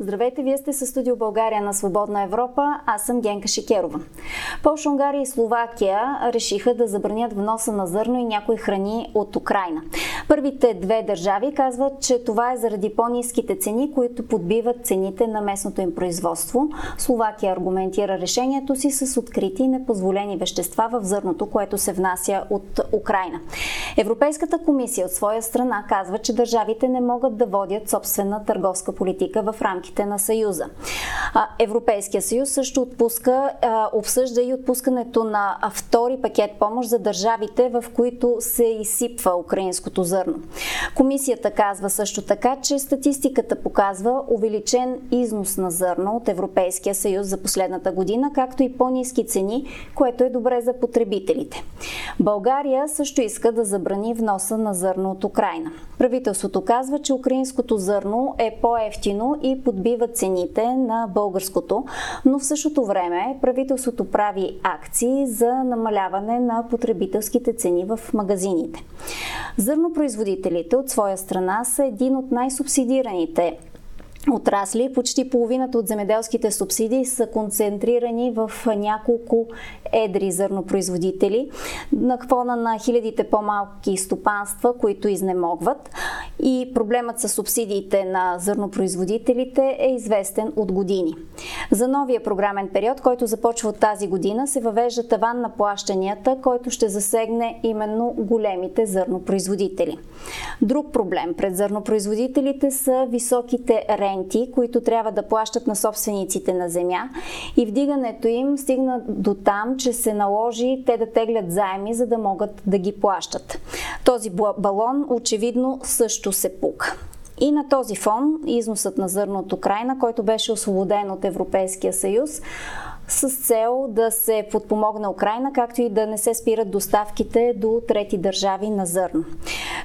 Здравейте, вие сте със студио България на Свободна Европа. Аз съм Генка Шикерова. Польша, Унгария и Словакия решиха да забранят вноса на зърно и някои храни от Украина. Първите две държави казват, че това е заради по-низките цени, които подбиват цените на местното им производство. Словакия аргументира решението си с открити и непозволени вещества в зърното, което се внася от Украина. Европейската комисия от своя страна казва, че държавите не могат да водят собствена търговска политика в рамките рамките на Съюза. Европейския съюз също отпуска, обсъжда и отпускането на втори пакет помощ за държавите, в които се изсипва украинското зърно. Комисията казва също така, че статистиката показва увеличен износ на зърно от Европейския съюз за последната година, както и по-низки цени, което е добре за потребителите. България също иска да забрани вноса на зърно от Украина. Правителството казва, че украинското зърно е по-ефтино и подбива цените на българското, но в същото време правителството прави акции за намаляване на потребителските цени в магазините. Зърнопроизводителите от своя страна са един от най-субсидираните отрасли. Почти половината от земеделските субсидии са концентрирани в няколко едри зърнопроизводители на фона на хилядите по-малки стопанства, които изнемогват. И проблемът с субсидиите на зърнопроизводителите е известен от години. За новия програмен период, който започва от тази година, се въвежда таван на плащанията, който ще засегне именно големите зърнопроизводители. Друг проблем пред зърнопроизводителите са високите ренти ренти, които трябва да плащат на собствениците на земя и вдигането им стигна до там, че се наложи те да теглят заеми, за да могат да ги плащат. Този балон очевидно също се пука. И на този фон износът на зърно от Украина, който беше освободен от Европейския съюз, с цел да се подпомогне Украина, както и да не се спират доставките до трети държави на зърно.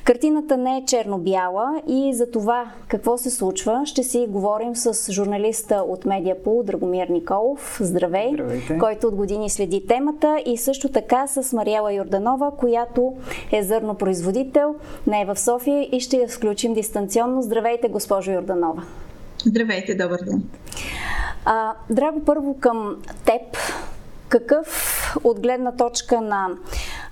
Картината не е черно-бяла и за това какво се случва ще си говорим с журналиста от Медиапол Драгомир Николов. Здравей! Здравейте. Който от години следи темата и също така с Мариела Йорданова, която е зърнопроизводител, не е в София и ще я включим дистанционно. Здравейте, госпожо Йорданова! Здравейте, добър ден! А, Драго, първо към теб. Какъв от гледна точка на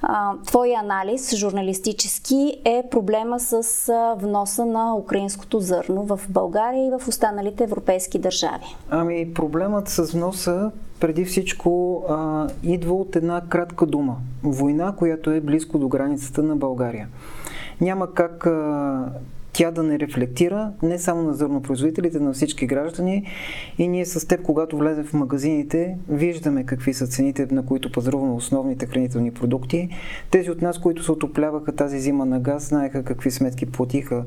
а, твоя анализ, журналистически, е проблема с а, вноса на украинското зърно в България и в останалите европейски държави? Ами, проблемът с вноса преди всичко а, идва от една кратка дума. Война, която е близко до границата на България. Няма как а, тя да не рефлектира не само на зърнопроизводителите, на всички граждани. И ние с теб, когато влезем в магазините, виждаме какви са цените, на които пазаруваме основните хранителни продукти. Тези от нас, които се отопляваха тази зима на газ, знаеха какви сметки платиха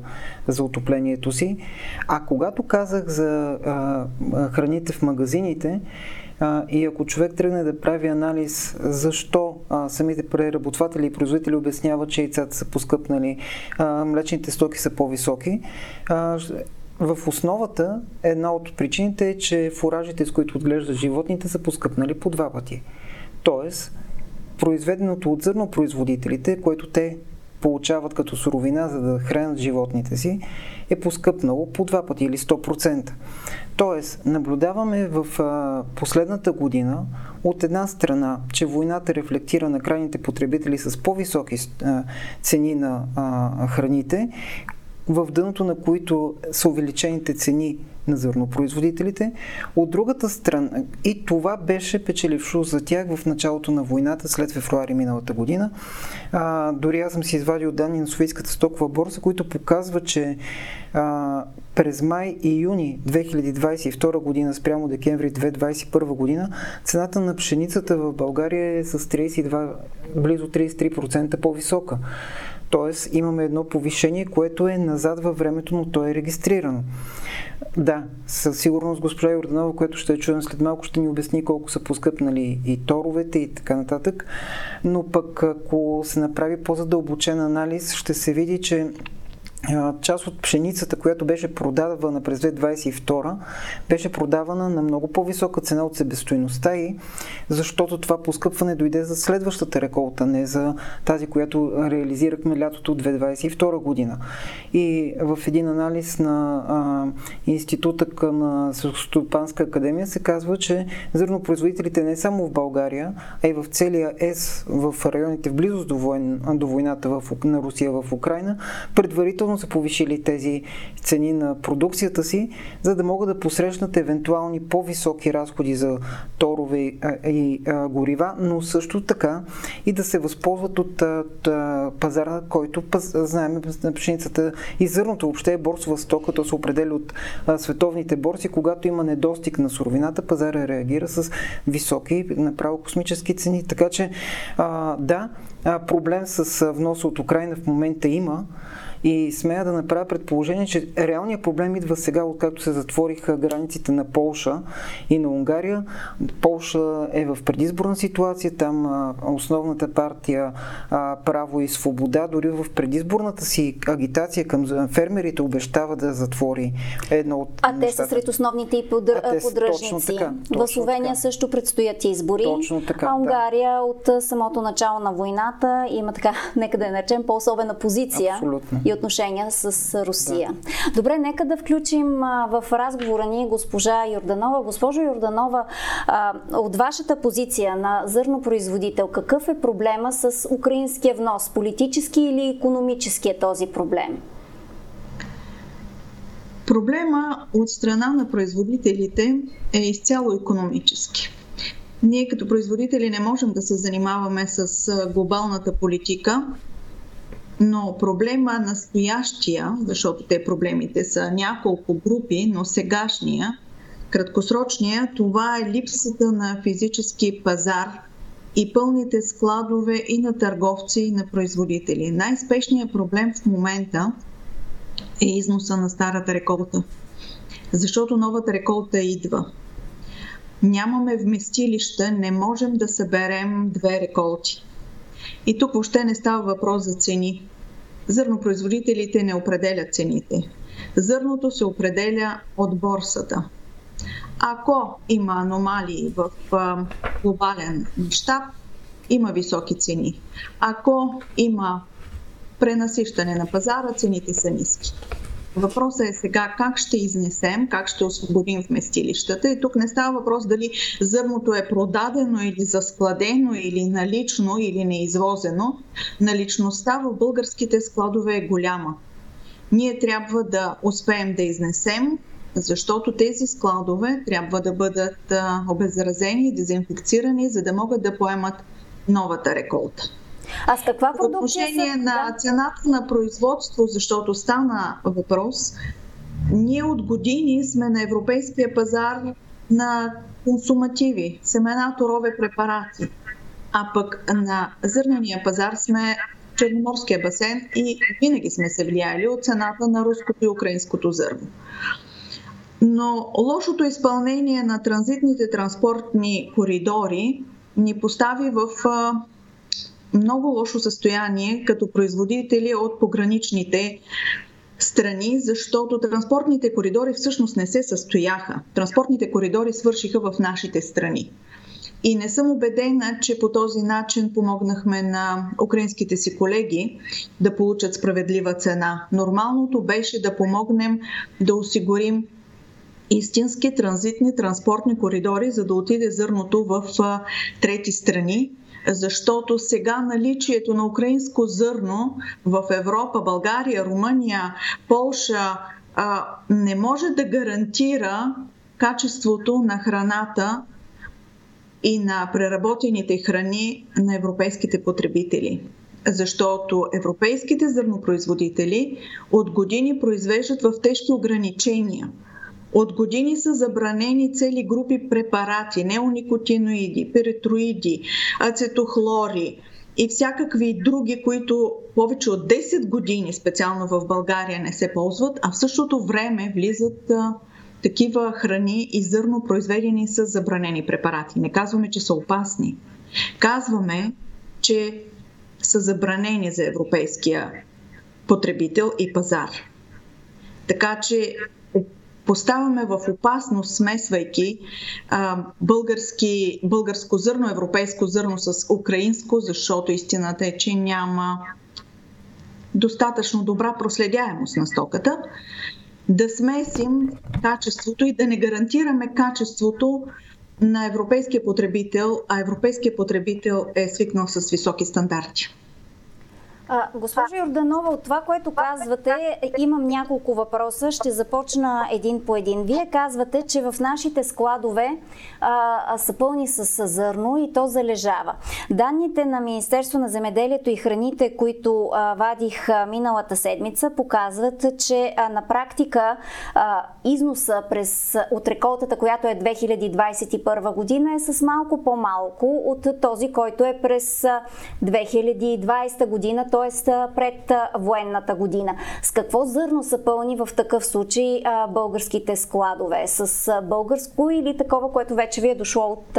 за отоплението си. А когато казах за а, храните в магазините, и ако човек тръгне да прави анализ защо самите преработватели и производители обясняват, че яйцата са поскъпнали, млечните стоки са по-високи, в основата една от причините е, че фуражите, с които отглеждат животните, са поскъпнали по два пъти. Тоест, произведеното от зърнопроизводителите, което те получават като суровина, за да хранят животните си, е поскъпнало по два пъти или 100%. Тоест, наблюдаваме в а, последната година от една страна, че войната рефлектира на крайните потребители с по-високи а, цени на а, храните, в дъното на които са увеличените цени на зърнопроизводителите. От другата страна, и това беше печелившо за тях в началото на войната след февруари миналата година. А, дори аз съм си извадил данни на Софийската стокова борса, които показват, че а, през май и юни 2022 година спрямо декември 2021 година цената на пшеницата в България е с 32, близо 33% по-висока. Тоест имаме едно повишение, което е назад във времето, но то е регистрирано. Да, със сигурност госпожа Йорданова, което ще чуем след малко, ще ни обясни колко са поскъпнали и торовете и така нататък. Но пък ако се направи по-задълбочен анализ, ще се види, че част от пшеницата, която беше продавана през 2022, беше продавана на много по-висока цена от себестойността и защото това поскъпване дойде за следващата реколта, не за тази, която реализирахме лятото от 2022 година. И в един анализ на а, Института към Селскостопанска академия се казва, че зърнопроизводителите не само в България, а и в целия ЕС, в районите в близост до, войн, до войната в, на Русия в Украина, предварително значително са повишили тези цени на продукцията си, за да могат да посрещнат евентуални по-високи разходи за торове и, горива, но също така и да се възползват от, пазара, който паз, знаем на пшеницата и зърното въобще е борсова стока, то се определя от световните борси. Когато има недостиг на суровината, пазара реагира с високи, направо космически цени. Така че, да, проблем с вноса от Украина в момента има, и смея да направя предположение, че реалният проблем идва сега, откакто се затвориха границите на Полша и на Унгария. Полша е в предизборна ситуация, там основната партия Право и Свобода, дори в предизборната си агитация към фермерите обещава да затвори едно от А те са сред основните и подр... а подръжници. Точно така, точно в Словения така. също предстоят избори. Точно така, а Унгария да. от самото начало на войната има така, нека да я наречем, по-особена позиция. Абсолютно и отношения с Русия. Да. Добре, нека да включим в разговора ни госпожа Йорданова. Госпожо Йорданова, от вашата позиция на зърнопроизводител, какъв е проблема с украинския внос? Политически или економически е този проблем? Проблема от страна на производителите е изцяло економически. Ние като производители не можем да се занимаваме с глобалната политика, но проблема настоящия, защото те проблемите са няколко групи, но сегашния, краткосрочния, това е липсата на физически пазар и пълните складове и на търговци, и на производители. Най-спешният проблем в момента е износа на старата реколта. Защото новата реколта идва. Нямаме вместилища, не можем да съберем две реколти. И тук въобще не става въпрос за цени. Зърнопроизводителите не определят цените. Зърното се определя от борсата. Ако има аномалии в глобален мащаб, има високи цени. Ако има пренасищане на пазара, цените са ниски. Въпросът е сега как ще изнесем, как ще освободим вместилищата. И тук не става въпрос дали зърното е продадено или заскладено, или налично, или неизвозено. Наличността в българските складове е голяма. Ние трябва да успеем да изнесем, защото тези складове трябва да бъдат обезразени и дезинфекцирани, за да могат да поемат новата реколта. А с каква продукция По отношение са... на цената на производство, защото стана въпрос, ние от години сме на европейския пазар на консумативи, семена, торове, препарати. А пък на зърнения пазар сме в Черноморския басейн и винаги сме се влияли от цената на руското и украинското зърно. Но лошото изпълнение на транзитните транспортни коридори ни постави в много лошо състояние като производители от пограничните страни, защото транспортните коридори всъщност не се състояха. Транспортните коридори свършиха в нашите страни. И не съм убедена, че по този начин помогнахме на украинските си колеги да получат справедлива цена. Нормалното беше да помогнем да осигурим истински транзитни транспортни коридори, за да отиде зърното в трети страни, защото сега наличието на украинско зърно в Европа, България, Румъния, Полша не може да гарантира качеството на храната и на преработените храни на европейските потребители. Защото европейските зърнопроизводители от години произвеждат в тежки ограничения – от години са забранени цели групи препарати, неоникотиноиди, перитроиди, ацетохлори и всякакви други, които повече от 10 години специално в България не се ползват, а в същото време влизат а, такива храни и зърно произведени с забранени препарати. Не казваме, че са опасни. Казваме, че са забранени за европейския потребител и пазар. Така че поставяме в опасност, смесвайки а, български, българско зърно, европейско зърно с украинско, защото истината е, че няма достатъчно добра проследяемост на стоката, да смесим качеството и да не гарантираме качеството на европейския потребител, а европейския потребител е свикнал с високи стандарти. А, госпожо Йорданова, от това, което казвате, имам няколко въпроса. Ще започна един по един. Вие казвате, че в нашите складове а, са пълни с зърно и то залежава. Данните на Министерство на земеделието и храните, които а, вадих а, миналата седмица, показват, че а, на практика а, износа през, от реколтата, която е 2021 година, е с малко по-малко от този, който е през 2020 година т.е. пред военната година. С какво зърно са пълни в такъв случай българските складове? С българско или такова, което вече ви е дошло от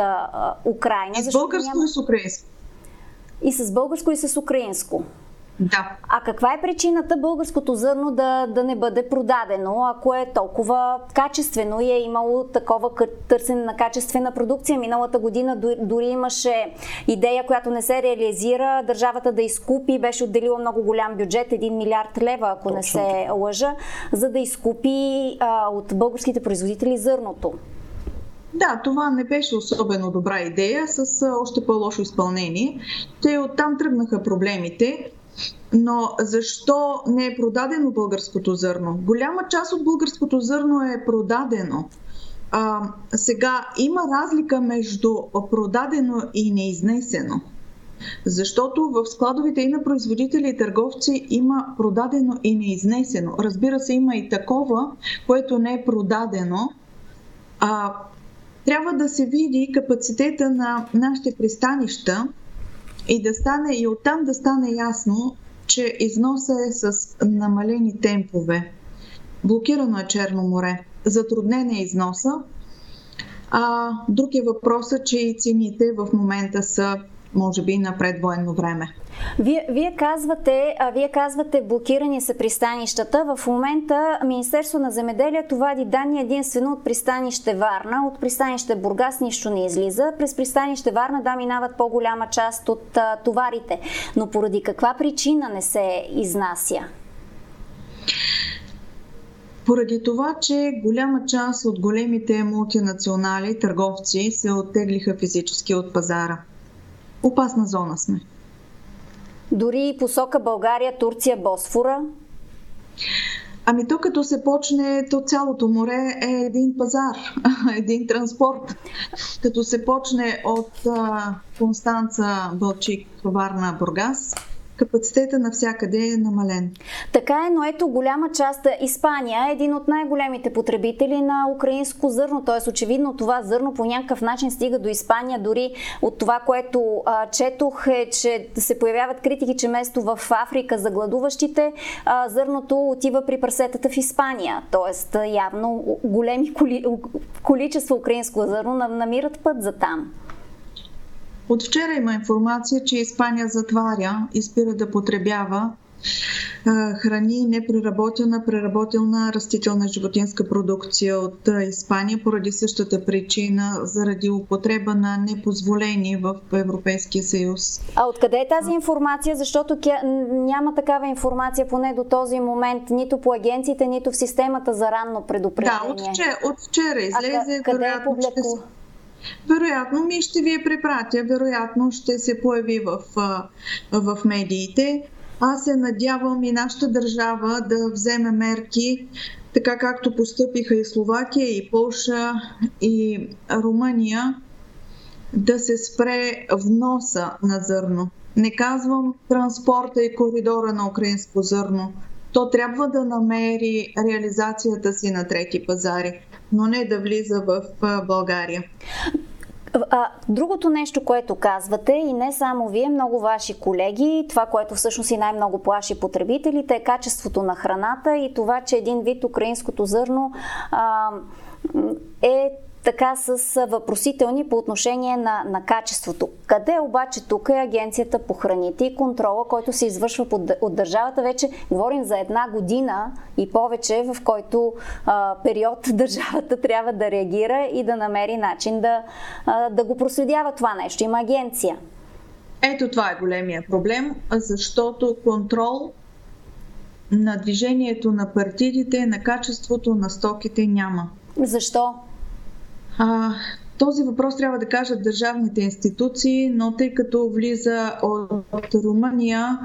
Украина? С българско няма... и с украинско. И с българско и с украинско. Да. А каква е причината българското зърно да, да не бъде продадено, ако е толкова качествено и е имало такова търсене на качествена продукция? Миналата година дори имаше идея, която не се реализира, държавата да изкупи, беше отделила много голям бюджет, 1 милиард лева, ако Точно. не се лъжа, за да изкупи а, от българските производители зърното. Да, това не беше особено добра идея, с още по-лошо изпълнение. Те оттам тръгнаха проблемите. Но защо не е продадено българското зърно? Голяма част от българското зърно е продадено. А, сега има разлика между продадено и неизнесено. Защото в складовите и на производители и търговци има продадено и неизнесено. Разбира се, има и такова, което не е продадено. А, трябва да се види капацитета на нашите пристанища и да стане и оттам да стане ясно че износа е с намалени темпове. Блокирано е Черно море. Затруднен е износа. А друг е въпросът, че и цените в момента са може би на предвоенно време. Вие, вие, казвате, а, вие казвате блокирани са пристанищата. В момента Министерство на земеделието вади данни единствено от пристанище Варна. От пристанище Бургас нищо не излиза. През пристанище Варна да минават по-голяма част от а, товарите. Но поради каква причина не се изнася? Поради това, че голяма част от големите мултинационали търговци се оттеглиха физически от пазара опасна зона сме. Дори посока България, Турция, Босфора? Ами то като се почне, то цялото море е един пазар, един транспорт. Като се почне от а, Констанца, Бълчик, Варна, Бургас, капацитета навсякъде е намален. Така е, но ето голяма част Испания е един от най-големите потребители на украинско зърно, т.е. очевидно това зърно по някакъв начин стига до Испания, дори от това, което а, четох е, че се появяват критики, че место в Африка за гладуващите, а, зърното отива при прасетата в Испания, т.е. явно големи коли, количества украинско зърно намират път за там. От вчера има информация, че Испания затваря и спира да потребява храни непреработена, преработена растителна животинска продукция от Испания поради същата причина, заради употреба на непозволени в Европейския съюз. А откъде е тази информация? Защото няма такава информация поне до този момент нито по агенциите, нито в системата за ранно предупреждение. Да, от вчера, от вчера излезе. А къде е публико? Вероятно ми ще ви я препратя, вероятно ще се появи в, в медиите. Аз се надявам и нашата държава да вземе мерки, така както постъпиха и Словакия, и Полша, и Румъния, да се спре вноса на зърно. Не казвам транспорта и коридора на украинско зърно. То трябва да намери реализацията си на трети пазари но не да влиза в България. А, другото нещо, което казвате, и не само вие, много ваши колеги, това, което всъщност и най-много плаши потребителите, е качеството на храната и това, че един вид украинското зърно а, е така с въпросителни по отношение на, на качеството. Къде обаче тук е Агенцията по храните и контрола, който се извършва под, от държавата? Вече говорим за една година и повече, в който а, период държавата трябва да реагира и да намери начин да, а, да го проследява това нещо. Има агенция. Ето това е големия проблем, защото контрол на движението на партидите, на качеството на стоките няма. Защо? А, този въпрос трябва да кажат държавните институции, но тъй като влиза от Румъния,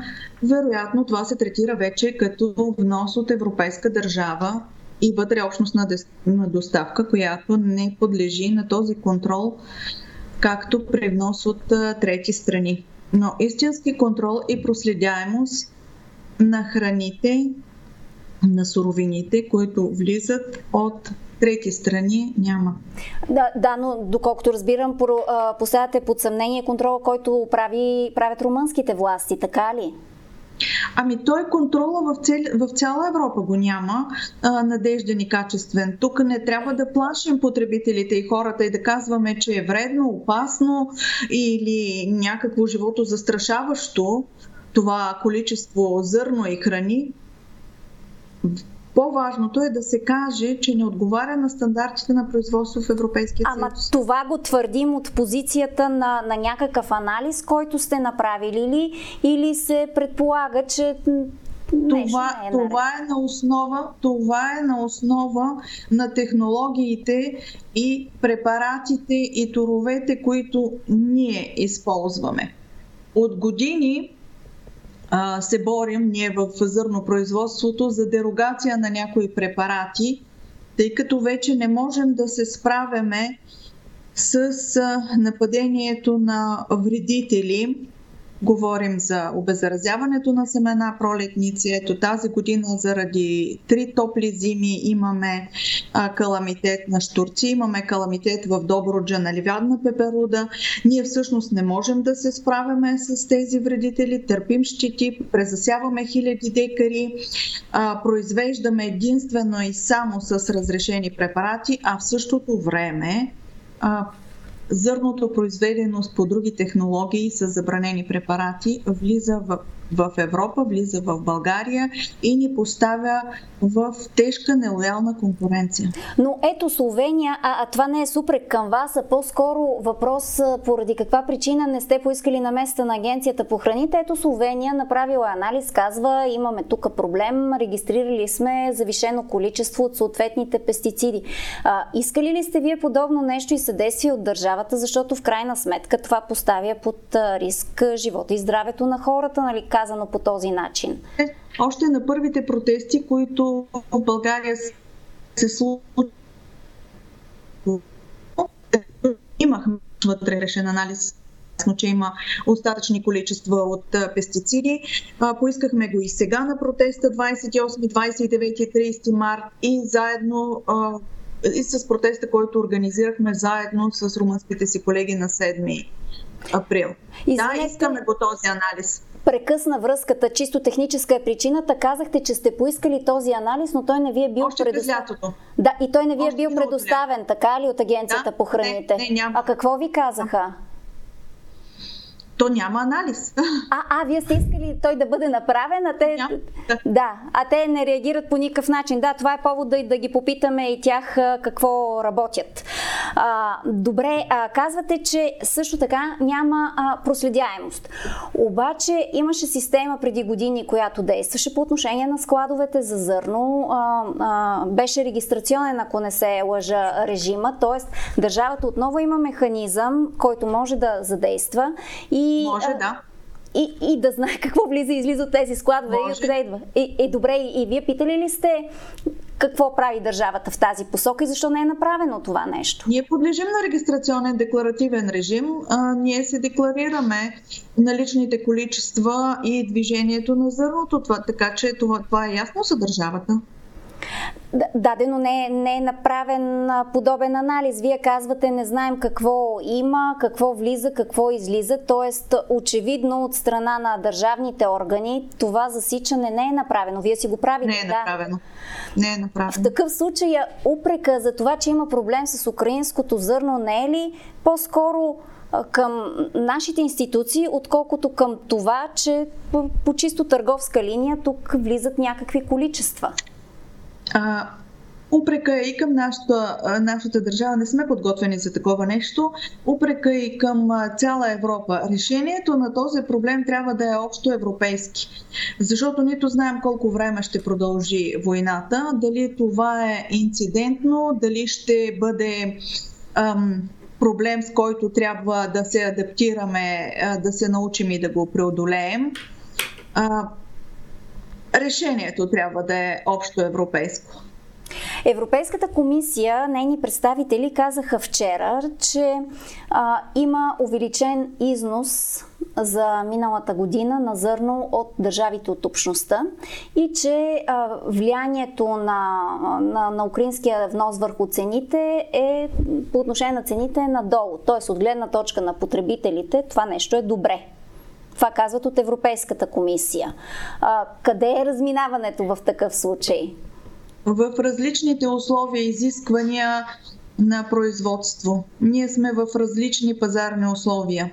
вероятно това се третира вече като внос от европейска държава и вътреобщностна доставка, която не подлежи на този контрол, както при внос от трети страни. Но истински контрол и проследяемост на храните, на суровините, които влизат от трети страни няма. Да, да, но доколкото разбирам, поставяте под съмнение контрола, който прави, правят румънските власти, така ли? Ами той контрола в, цел, в цяла Европа го няма а, надежден и качествен. Тук не трябва да плашим потребителите и хората и да казваме, че е вредно, опасно или някакво живото застрашаващо това количество зърно и храни. По-важното е да се каже, че не отговаря на стандартите на производство в Европейския съюз. Ама това го твърдим от позицията на, на някакъв анализ, който сте направили ли, или се предполага, че това, е това, е на основа, това е на основа на технологиите и препаратите и торовете, които ние използваме. От години а, се борим ние в зърнопроизводството за дерогация на някои препарати, тъй като вече не можем да се справяме с нападението на вредители Говорим за обеззаразяването на семена пролетници. Ето тази година заради три топли зими имаме а, каламитет на штурци, имаме каламитет в Доброджа на ливядна пеперуда. Ние всъщност не можем да се справяме с тези вредители, търпим щети, презасяваме хиляди декари, а, произвеждаме единствено и само с разрешени препарати, а в същото време а, зърното, произведено по други технологии с забранени препарати, влиза в в Европа, влиза в България и ни поставя в тежка нелоялна конкуренция. Но ето Словения, а, а това не е супрек към вас, а по-скоро въпрос поради каква причина не сте поискали на места на Агенцията по храните. Ето Словения направила анализ, казва имаме тук проблем, регистрирали сме завишено количество от съответните пестициди. А, искали ли сте вие подобно нещо и съдействие от държавата, защото в крайна сметка това поставя под риск живота и здравето на хората, нали? казано по този начин? Още на първите протести, които в България се случват, имахме вътрешен анализ че има остатъчни количества от пестициди. Поискахме го и сега на протеста 28, 29 и 30 март и заедно и с протеста, който организирахме заедно с румънските си колеги на 7 април. Извинете, да, искаме го този анализ прекъсна връзката, чисто техническа е причината. Казахте, че сте поискали този анализ, но той не ви е бил предоставен. Да, и той не ви е бил предоставен, така ли, от Агенцията да, по храните? Не, не, няма. А какво ви казаха? То няма анализ. А, а, вие сте искали той да бъде направен, а те... Няма. Да, а те не реагират по никакъв начин. Да, това е повод да, да ги попитаме и тях какво работят. А, добре, а, казвате, че също така няма а, проследяемост. Обаче имаше система преди години, която действаше по отношение на складовете за зърно. А, а, беше регистрационен, ако не се лъжа режима, т.е. държавата отново има механизъм, който може да задейства и може, да. И, и да знае какво влиза и излиза от тези складове Може. и откъде идва. И, и добре, и, и вие питали ли сте какво прави държавата в тази посока и защо не е направено това нещо? Ние подлежим на регистрационен декларативен режим. А, ние се декларираме наличните количества и движението на зърното, това, така че това, това е ясно за държавата. Да, но не, не е направен подобен анализ. Вие казвате, не знаем какво има, какво влиза, какво излиза. Тоест, очевидно от страна на държавните органи това засичане не е направено. Вие си го правите. Не е направено. Да. Не е направено. В такъв случай упрека за това, че има проблем с украинското зърно, не е ли по-скоро към нашите институции, отколкото към това, че по, по чисто търговска линия тук влизат някакви количества? А, Упрека е и към нашата, нашата държава. Не сме подготвени за такова нещо. Упрека е и към цяла Европа. Решението на този проблем трябва да е общо европейски. Защото нито знаем колко време ще продължи войната, дали това е инцидентно, дали ще бъде ам, проблем, с който трябва да се адаптираме, да се научим и да го преодолеем. Решението трябва да е общо европейско. Европейската комисия, нейни представители казаха вчера, че а, има увеличен износ за миналата година на зърно от държавите от общността и че а, влиянието на, на, на украинския внос върху цените е по отношение на цените е надолу. Т.е. от гледна точка на потребителите това нещо е добре. Това казват от Европейската комисия. А, къде е разминаването в такъв случай? В различните условия изисквания на производство. Ние сме в различни пазарни условия.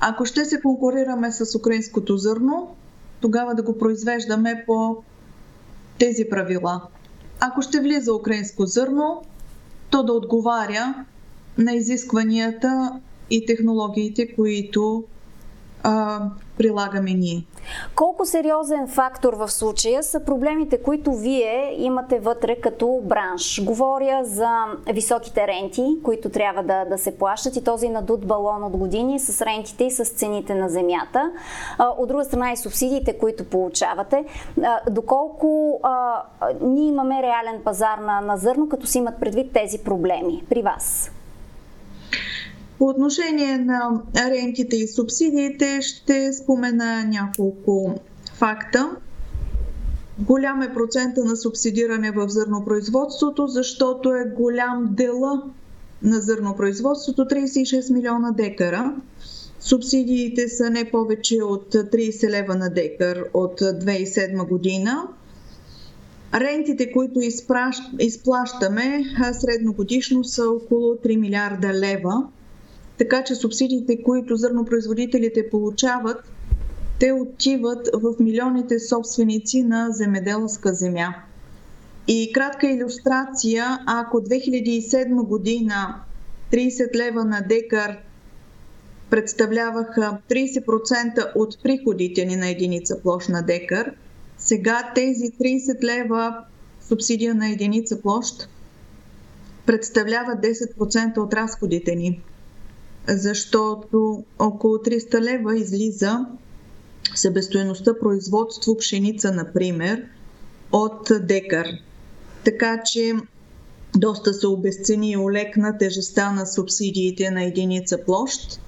Ако ще се конкурираме с украинското зърно, тогава да го произвеждаме по тези правила. Ако ще влиза украинско зърно, то да отговаря на изискванията и технологиите, които а, прилагаме ние. Колко сериозен фактор в случая са проблемите, които вие имате вътре като бранш? Говоря за високите ренти, които трябва да, да се плащат и този надут балон от години с рентите и с цените на земята. От друга страна и субсидиите, които получавате. Доколко а, ние имаме реален пазар на, на зърно, като си имат предвид тези проблеми при вас? По отношение на рентите и субсидиите ще спомена няколко факта. Голям е процента на субсидиране в зърнопроизводството, защото е голям дела на зърнопроизводството 36 милиона декара. Субсидиите са не повече от 30 лева на декар от 2007 година. Рентите, които изплащаме средногодишно са около 3 милиарда лева. Така че субсидиите, които зърнопроизводителите получават, те отиват в милионите собственици на земеделска земя. И кратка иллюстрация, ако 2007 година 30 лева на декар представляваха 30% от приходите ни на единица площ на декар, сега тези 30 лева субсидия на единица площ представлява 10% от разходите ни защото около 300 лева излиза себестоеността производство пшеница, например, от декар. Така че доста се обесцени и олекна тежестта на субсидиите на единица площ.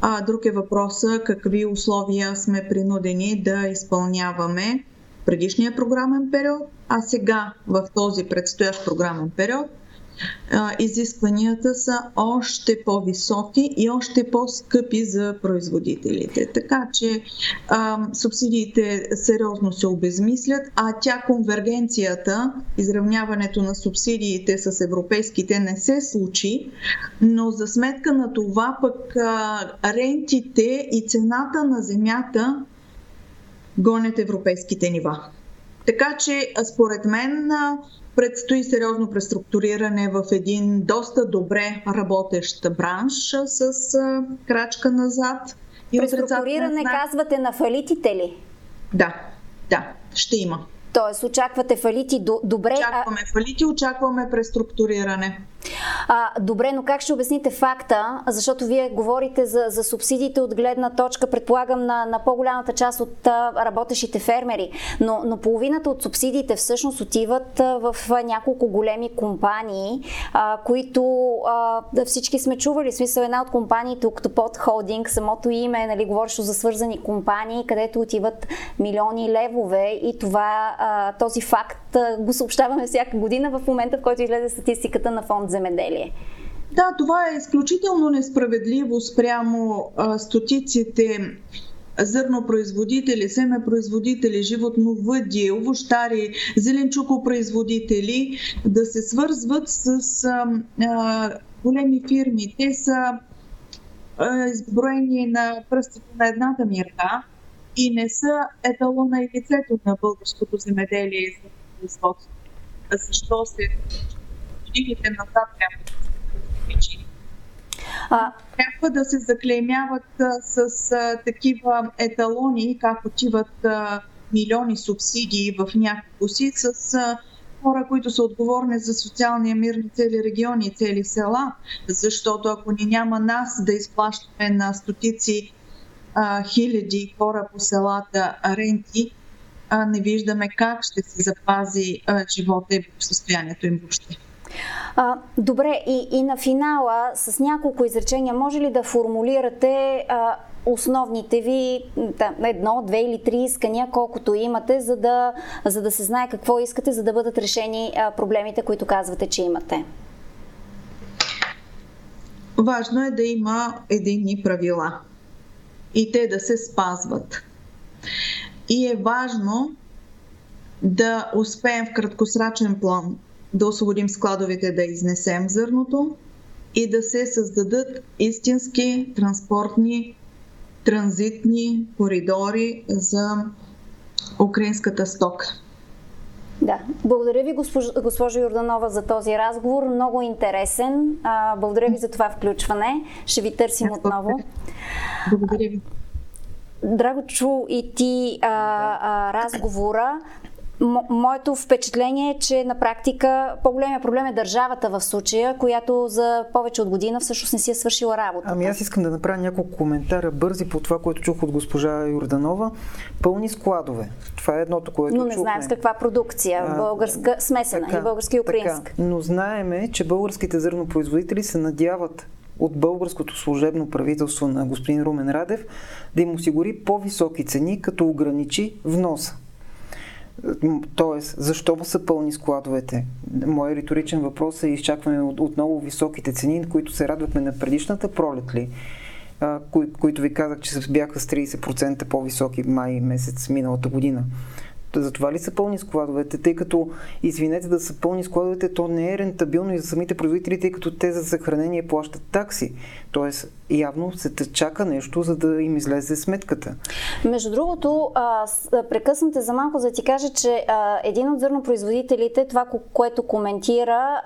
А друг е въпроса какви условия сме принудени да изпълняваме предишния програмен период, а сега в този предстоящ програмен период – изискванията са още по-високи и още по-скъпи за производителите. Така че а, субсидиите сериозно се обезмислят, а тя конвергенцията, изравняването на субсидиите с европейските не се случи, но за сметка на това пък а, рентите и цената на земята гонят европейските нива. Така че, според мен, Предстои сериозно преструктуриране в един доста добре работещ бранш с крачка назад. И преструктуриране казвате на фалитите ли? Да, да, ще има. Тоест, очаквате фалити добре. Очакваме фалити, очакваме преструктуриране. А, добре, но как ще обясните факта, защото вие говорите за, за субсидиите от гледна точка, предполагам, на, на по-голямата част от а, работещите фермери, но, но половината от субсидиите всъщност отиват а, в а, няколко големи компании, а, които а, всички сме чували. В смисъл една от компаниите, Octopod Holding, самото име, нали, говориш за свързани компании, където отиват милиони левове и това, а, този факт а, го съобщаваме всяка година в момента, в който излезе статистиката на фонд земеделие. Да, това е изключително несправедливо спрямо а, стотиците зърнопроизводители, семепроизводители, животновъди, овощари, зеленчукопроизводители да се свързват с а, а, големи фирми. Те са а, изброени на пръстите на едната ми ръка и не са еталона и лицето на българското земеделие и производство. Защо се годините назад трябва да се причини. А... Трябва да се заклеймяват а, с а, такива еталони, как отиват а, милиони субсидии в някакво си, с а, хора, които са отговорни за социалния мир на цели региони и цели села, защото ако ни няма нас да изплащаме на стотици а, хиляди хора по селата ренти, а, не виждаме как ще се запази а, живота и състоянието им въобще. А, добре, и, и на финала с няколко изречения може ли да формулирате а, основните ви да, едно, две или три искания, колкото имате, за да, за да се знае какво искате, за да бъдат решени а, проблемите, които казвате, че имате? Важно е да има единни правила и те да се спазват. И е важно да успеем в краткосрачен план да освободим складовете, да изнесем зърното и да се създадат истински транспортни, транзитни коридори за украинската стока. Да. Благодаря ви, госпожа, госпожа Йорданова, за този разговор. Много интересен. А, благодаря ви за това включване. Ще ви търсим отново. Благодаря ви. Драго чу и ти а, а, разговора моето впечатление е, че на практика по-големия проблем е държавата в случая, която за повече от година всъщност не си е свършила работа. Ами аз искам да направя няколко коментара бързи по това, което чух от госпожа Йорданова. Пълни складове. Това е едното, което Но не чухме. знаем с каква продукция. А, българска, смесена така, и българска и украинска. Така. Но знаеме, че българските зърнопроизводители се надяват от българското служебно правителство на господин Румен Радев да им осигури по-високи цени, като ограничи вноса. Тоест, защо са пълни складовете? Моят риторичен въпрос е изчакваме отново високите цени, които се радвахме на предишната пролет ли, кои, които ви казах, че бяха с 30% по-високи май месец миналата година. За това ли са пълни складовете? Тъй като, извинете, да са пълни складовете, то не е рентабилно и за самите производители, тъй като те за съхранение плащат такси. Тоест, явно се чака нещо, за да им излезе сметката. Между другото, прекъснате за малко, за да ти кажа, че един от зърнопроизводителите, това, което коментира,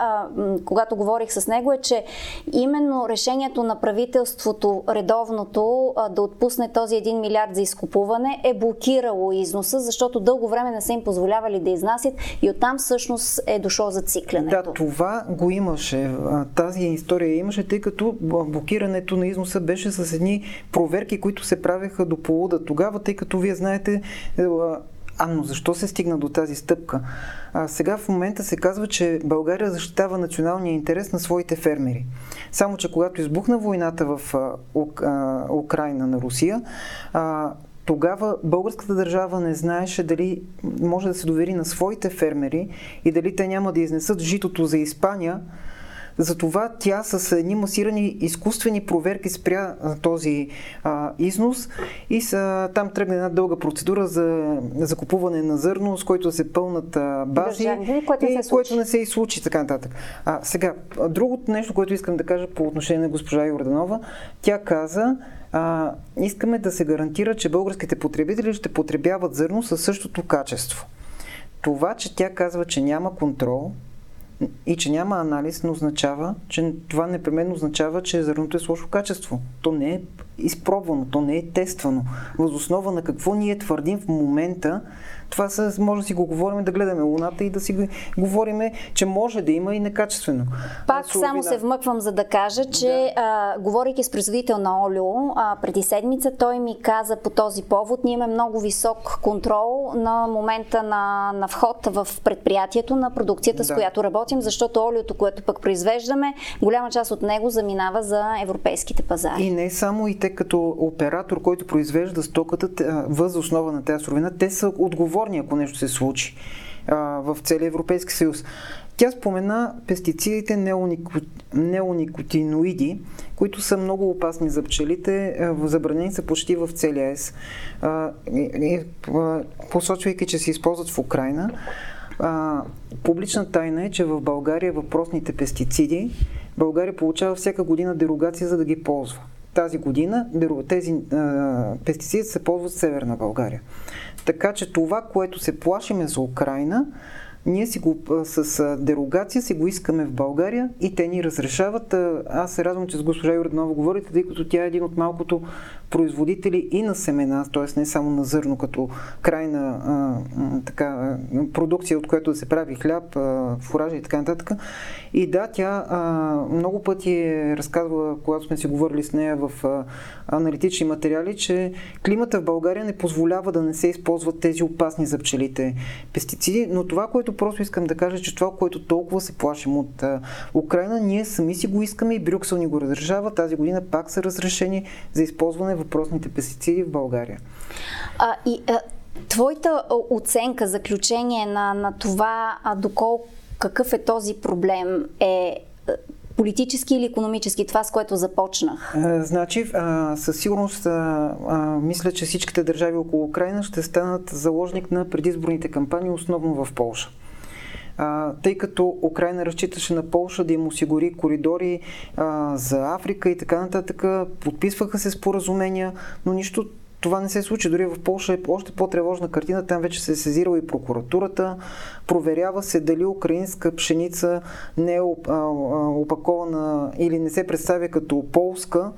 когато говорих с него, е, че именно решението на правителството, редовното, да отпусне този 1 милиард за изкупуване, е блокирало износа, защото дълго време не са им позволявали да изнасят и оттам всъщност е дошло за циклянето. Да, това го имаше. Тази история имаше, тъй като блокирането на износа беше с едни проверки, които се правеха до полуда тогава, тъй като вие знаете, е, а, но защо се стигна до тази стъпка? А, сега в момента се казва, че България защитава националния интерес на своите фермери. Само, че когато избухна войната в а, Украина на Русия, а, тогава българската държава не знаеше дали може да се довери на своите фермери и дали те няма да изнесат житото за Испания, затова тя с едни масирани изкуствени проверки спря този а, износ и са, там тръгна една дълга процедура за закупуване на зърно, с който се пълнат а, бази, Държави, което, и, не се което не се и случи, така нататък. А, сега, другото нещо, което искам да кажа по отношение на госпожа Йорданова, тя каза, а, искаме да се гарантира, че българските потребители ще потребяват зърно със същото качество. Това, че тя казва, че няма контрол, и че няма анализ, не означава, че това непременно означава, че зърното е с лошо качество. То не е изпробвано, то не е тествано. Възоснова на какво ние твърдим в момента Това са, може да си го говорим, да гледаме Луната и да си говорим, че може да има и некачествено. Пак Суровина. само се вмъквам за да кажа, че да. а, говорейки с производител на олио, а, преди седмица той ми каза по този повод, ние имаме много висок контрол на момента на, на вход в предприятието на продукцията, с да. която работим, защото олиото, което пък произвеждаме, голяма част от него заминава за европейските пазари. И не само и те като оператор, който произвежда стоката въз основа на тази суровина, те са отговорни, ако нещо се случи в целия Европейски съюз. Тя спомена пестицидите неоникотиноиди, които са много опасни за пчелите. Забранени са почти в целия ЕС. Посочвайки, че се използват в Украина, публична тайна е, че в България въпросните пестициди България получава всяка година дерогация, за да ги ползва. Тази година тези а, пестициди се ползват в Северна България. Така че това, което се плашиме за Украина, ние си го с дерогация си го искаме в България и те ни разрешават. Аз се радвам, че с госпожа Юрданова говорите, тъй като тя е един от малкото производители и на семена, т.е. не само на зърно, като крайна а, така, продукция, от която да се прави хляб, а, фуражи и така нататък. И да, тя а, много пъти е разказвала, когато сме си говорили с нея в а, аналитични материали, че климата в България не позволява да не се използват тези опасни за пчелите пестициди, но това, което просто искам да кажа, че това, което толкова се плашим от а, Украина, ние сами си го искаме и Брюксел ни го разрешава. Тази година пак са разрешени за използване въпросните пестициди в България. А, и, а, твоята оценка, заключение на, на това, а, доколко какъв е този проблем е политически или економически, това с което започнах? А, значи, а, със сигурност а, а, мисля, че всичките държави около Украина ще станат заложник на предизборните кампании, основно в Полша. Тъй като Украина разчиташе на Полша да им осигури коридори а, за Африка и така нататък, подписваха се споразумения, но нищо това не се случи. Дори в Польша е още по-тревожна картина. Там вече се е сезирала и прокуратурата. Проверява се дали украинска пшеница не е опакована или не се представя като полска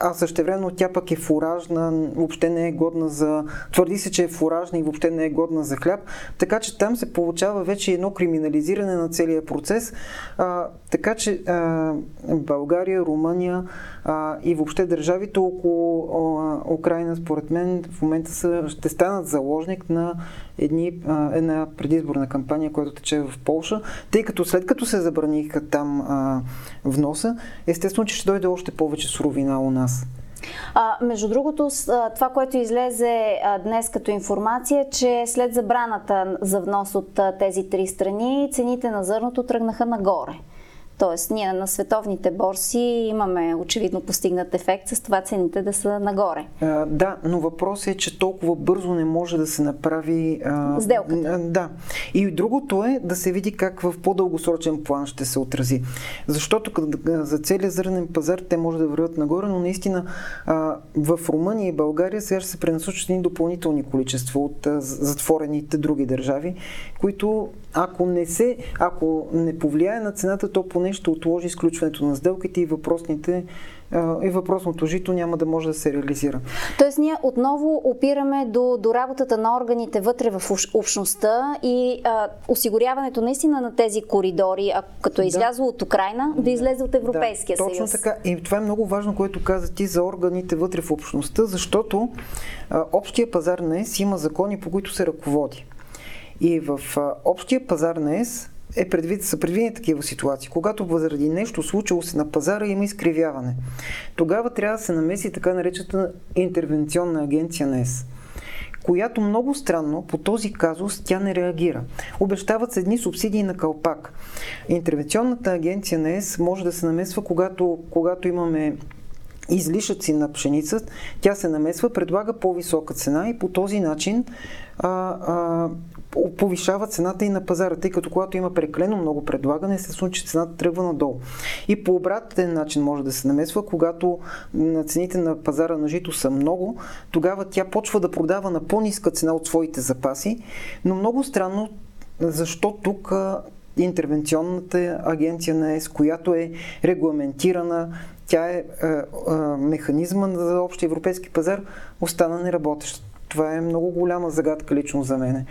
а същевременно тя пък е фуражна, въобще не е годна за... Твърди се, че е фуражна и въобще не е годна за хляб, така че там се получава вече едно криминализиране на целия процес. А, така че а, България, Румъния а, и въобще държавите около а, Украина, според мен, в момента са, ще станат заложник на едни, а, една предизборна кампания, която тече в Полша, тъй като след като се забраниха там а, вноса, естествено, че ще дойде още повече суровина у нас. А, между другото, това, което излезе днес като информация, че след забраната за внос от тези три страни, цените на зърното тръгнаха нагоре. Тоест, ние на световните борси имаме очевидно постигнат ефект с това цените да са нагоре. А, да, но въпросът е, че толкова бързо не може да се направи... А, Сделката. А, да. И другото е да се види как в по-дългосрочен план ще се отрази. Защото за целият зърнен пазар те може да вървят нагоре, но наистина а, в Румъния и България сега ще се пренасочат ни допълнителни количества от а, затворените други държави, които ако не се, ако не повлияе на цената, то поне ще отложи изключването на сделките и въпросните и въпросното жито няма да може да се реализира. Тоест ние отново опираме до, до работата на органите вътре в общността и а, осигуряването наистина на тези коридори, а като е излязло да. от Украина, да излезе от Европейския да, точно съюз. Точно така. И това е много важно, което каза ти за органите вътре в общността, защото а, общия пазар на ЕС има закони, по които се ръководи. И в общия пазар на ЕС е предвид, са предвидени такива ситуации. Когато заради нещо случило се на пазара има изкривяване. Тогава трябва да се намеси така наречената интервенционна агенция на ЕС която много странно по този казус тя не реагира. Обещават се едни субсидии на калпак. Интервенционната агенция на ЕС може да се намесва, когато, когато имаме излишъци на пшеница, тя се намесва, предлага по-висока цена и по този начин а, а, повишава цената и на пазара, тъй като когато има преклено много предлагане, се случи цената тръгва надолу. И по обратен начин може да се намесва, когато на цените на пазара на жито са много, тогава тя почва да продава на по-ниска цена от своите запаси, но много странно защо тук интервенционната агенция на ЕС, която е регламентирана, тя е, е, е механизма за общия европейски пазар, остана неработеща. Това е много голяма загадка лично за мен.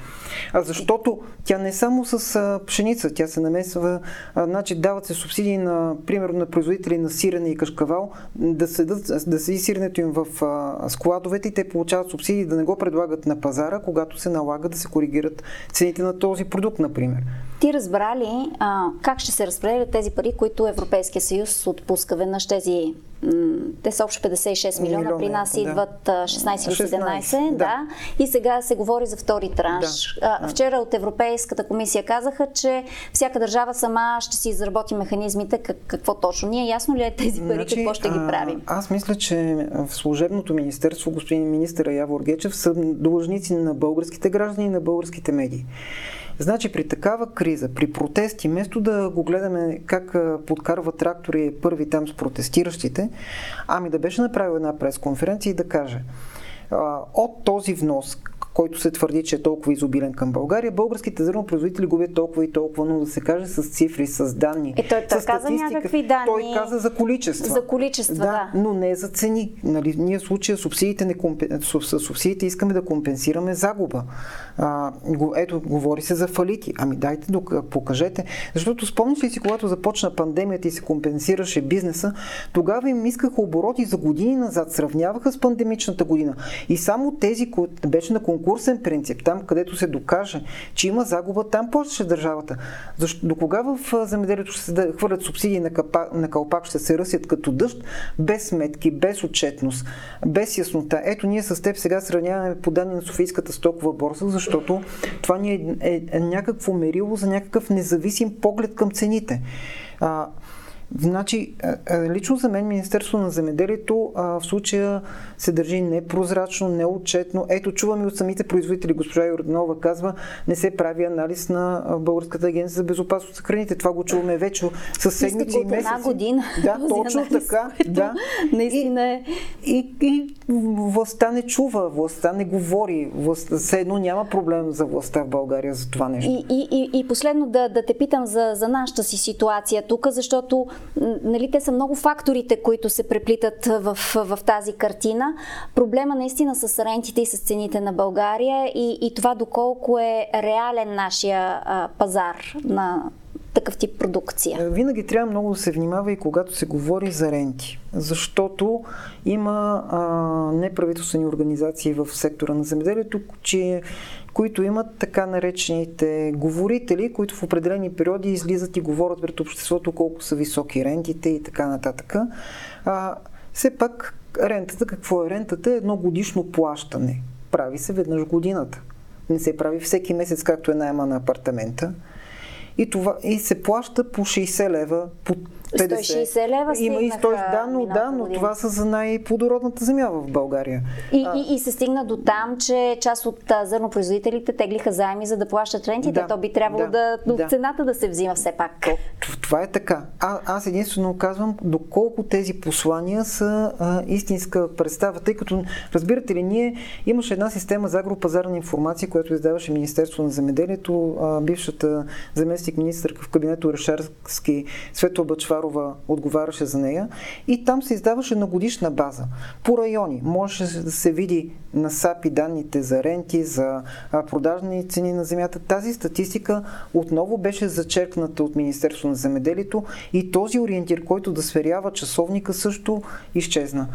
А защото тя не е само с а, пшеница, тя се намесва, а, значи дават се субсидии на, примерно, на производители на сирене и кашкавал, да седат, да седи сиренето им в а, складовете и те получават субсидии да не го предлагат на пазара, когато се налага да се коригират цените на този продукт, например. Ти разбра ли а, как ще се разпределят тези пари, които Европейския съюз отпуска веднъж тези те са общо 56 милиона, милиона при нас да. идват 16 или 17, 16, да. да. И сега се говори за втори транш. Да. Вчера от Европейската комисия казаха, че всяка държава сама ще си изработи механизмите как, какво точно. Ние ясно ли е тези пари, значи, какво ще ги правим? Аз мисля, че в служебното министерство, господин министър Явор Гечев, са длъжници на българските граждани и на българските медии. Значи при такава криза, при протести, вместо да го гледаме как подкарва трактори първи там с протестиращите, ами да беше направил една пресконференция и да каже от този внос, който се твърди, че е толкова изобилен към България, българските зърнопроизводители губят толкова и толкова, но да се каже с цифри, с данни. И той, той каза някакви данни. Той каза за количества. За количества, да. да. Но не за цени. Нали, ние в случая субсидиите, не компен... с субсидиите искаме да компенсираме загуба. А, ето, говори се за фалити. Ами дайте, покажете. Защото спомняш ли си, когато започна пандемията и се компенсираше бизнеса, тогава им искаха обороти за години назад, сравняваха с пандемичната година. И само тези, които беше на конкурсен принцип, там където се докаже, че има загуба, там плащаше държавата. Защо, до кога в земеделието ще се хвърлят субсидии на, капа, на калпак, ще се ръсят като дъжд, без сметки, без отчетност, без яснота. Ето ние с теб сега сравняваме по данни на Софийската стокова борса, защото това ни е, е, е някакво мерило за някакъв независим поглед към цените. А, Значи, лично за мен Министерство на земеделието в случая се държи непрозрачно, неотчетно. Ето, чуваме от самите производители. Госпожа Йорданова казва, не се прави анализ на Българската агенция за безопасност на храните. Това го чуваме вече с седмици и месеци. една година. Да, точно анализ, така. Да. Наистина е. И, и, и властта не чува, властта не говори. Властта, все едно няма проблем за властта в България за това нещо. И, и, и, и последно да, да те питам за, за нашата си ситуация тук, защото нали, те са много факторите, които се преплитат в, в тази картина. Проблема наистина с рентите и с цените на България и, и това доколко е реален нашия а, пазар на такъв тип продукция? Е, винаги трябва много да се внимава и когато се говори за ренти, защото има а, неправителствени организации в сектора на земеделието, че които имат така наречените говорители, които в определени периоди излизат и говорят пред обществото колко са високи рентите и така нататък. А, все пак рентата, какво е рентата? Е едно годишно плащане. Прави се веднъж годината. Не се прави всеки месец, както е найема на апартамента. И, това, и се плаща по 60 лева, по 160 лева Има и 100, да, но, да, но това са за най-плодородната земя в България. И, а... и, и се стигна до там, че част от зърнопроизводителите теглиха заеми за да плащат рентите. Да, То би трябвало да, да, да, цената да се взима все пак. То, това е така. А, аз единствено казвам доколко тези послания са а, истинска представа, тъй като, разбирате ли, ние имаше една система за агропазарна информация, която издаваше Министерство на земеделието, а, бившата заместник министър в кабинето Решарски Светло Бачва Кацарова отговаряше за нея и там се издаваше на годишна база. По райони можеше да се види на САПИ данните за ренти, за продажни цени на земята. Тази статистика отново беше зачеркната от Министерство на земеделието и този ориентир, който да сверява часовника също изчезна.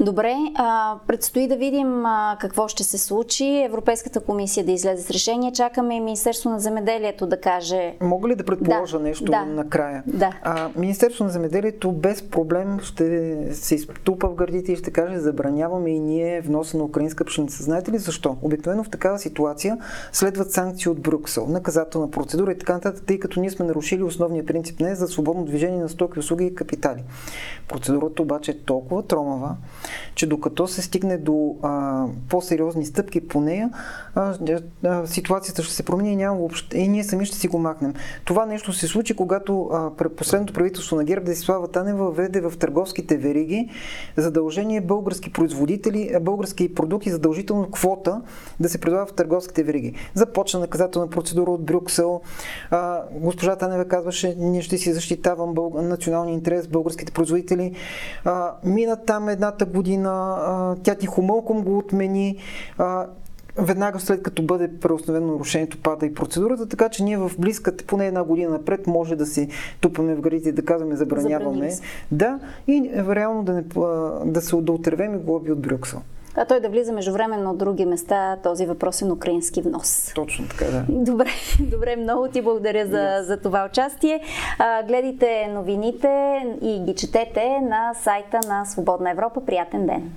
Добре, а, предстои да видим а, какво ще се случи. Европейската комисия да излезе с решение. Чакаме и Министерство на земеделието да каже. Мога ли да предположа да, нещо да, накрая? Да. А, Министерство на земеделието без проблем ще се изтупа в гърдите и ще каже забраняваме и ние вноса на украинска пшеница. Знаете ли защо? Обикновено в такава ситуация следват санкции от Брюксел, наказателна процедура и така нататък, тъй като ние сме нарушили основния принцип не за свободно движение на стоки, услуги и капитали. Процедурата обаче е толкова тромава, че докато се стигне до а, по-сериозни стъпки по нея, а, а, ситуацията ще се промени и няма въобще. И ние сами ще си го махнем. Това нещо се случи, когато а, последното правителство на ГЕРБ Десислава Танева введе в търговските вериги задължение български производители, български продукти, задължително квота да се предлагат в търговските вериги. Започна наказателна процедура от Брюксел. А, госпожа Танева казваше, ние ще си защитавам бълг... националния интерес, българските производители. А, мина там една едната година, а, тя тихомълком го отмени. А, веднага след като бъде преустановено нарушението, пада и процедурата, така че ние в близката, поне една година напред, може да си тупаме в гърдите и да казваме забраняваме. Да, и реално да, не, да се да отървем и глоби от Брюксел а той да влиза междувременно от други места, този въпрос е на украински внос. Точно така, да. Добре, добре много ти благодаря за, yes. за това участие. А, гледайте новините и ги четете на сайта на Свободна Европа. Приятен ден!